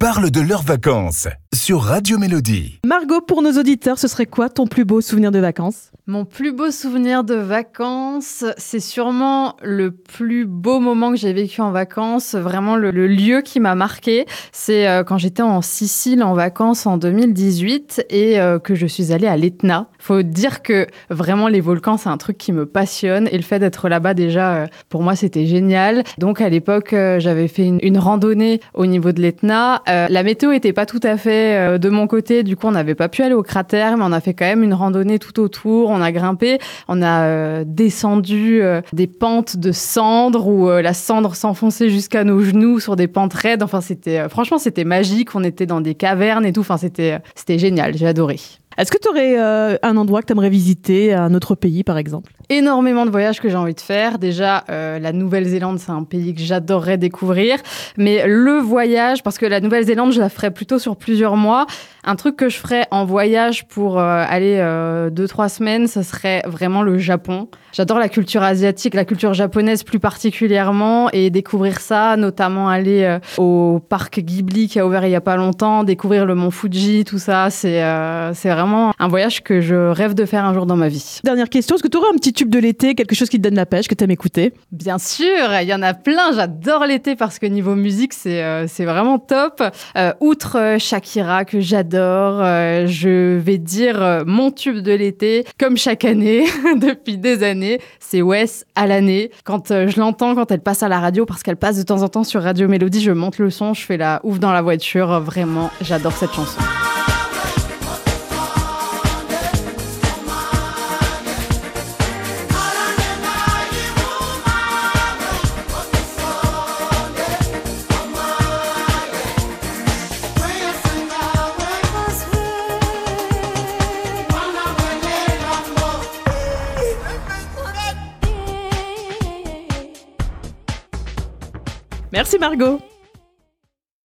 parlent de leurs vacances sur Radio Mélodie. Margot, pour nos auditeurs, ce serait quoi ton plus beau souvenir de vacances? Mon plus beau souvenir de vacances, c'est sûrement le plus beau moment que j'ai vécu en vacances, vraiment le, lieu qui m'a marqué. C'est euh, quand j'étais en Sicile en vacances en 2018 et euh, que je suis allée à l'Etna. Faut dire que vraiment les volcans, c'est un truc qui me passionne et le fait d'être là-bas déjà, euh, pour moi, c'était génial. Donc à l'époque, j'avais fait une, randonnée au niveau de l'Etna. La météo était pas tout à fait de mon côté, du coup, on n'avait pas pu aller au cratère, mais on a fait quand même une randonnée tout autour. A grimpé, on a euh, descendu euh, des pentes de cendres où euh, la cendre s'enfonçait jusqu'à nos genoux sur des pentes raides. Enfin, c'était franchement, c'était magique. On était dans des cavernes et tout. Enfin, c'était c'était génial. J'ai adoré. Est-ce que tu aurais un endroit que tu aimerais visiter, un autre pays par exemple? Énormément de voyages que j'ai envie de faire. Déjà, euh, la Nouvelle-Zélande, c'est un pays que j'adorerais découvrir. Mais le voyage, parce que la Nouvelle-Zélande, je la ferais plutôt sur plusieurs mois. Un truc que je ferais en voyage pour euh, aller euh, deux, trois semaines, ce serait vraiment le Japon. J'adore la culture asiatique, la culture japonaise plus particulièrement, et découvrir ça, notamment aller euh, au parc Ghibli qui a ouvert il y a pas longtemps, découvrir le mont Fuji, tout ça, c'est c'est vraiment un voyage que je rêve de faire un jour dans ma vie. Dernière question, est-ce que tu aurais un petit tube de l'été, quelque chose qui te donne la pêche, que tu aimes écouter Bien sûr, il y en a plein. J'adore l'été parce que niveau musique, c'est euh, vraiment top. Euh, outre euh, Shakira que j'adore, je vais dire mon tube de l'été, comme chaque année depuis des années, c'est Wes à l'année. Quand je l'entends, quand elle passe à la radio, parce qu'elle passe de temps en temps sur Radio Mélodie, je monte le son, je fais la ouf dans la voiture. Vraiment, j'adore cette chanson. Merci Margot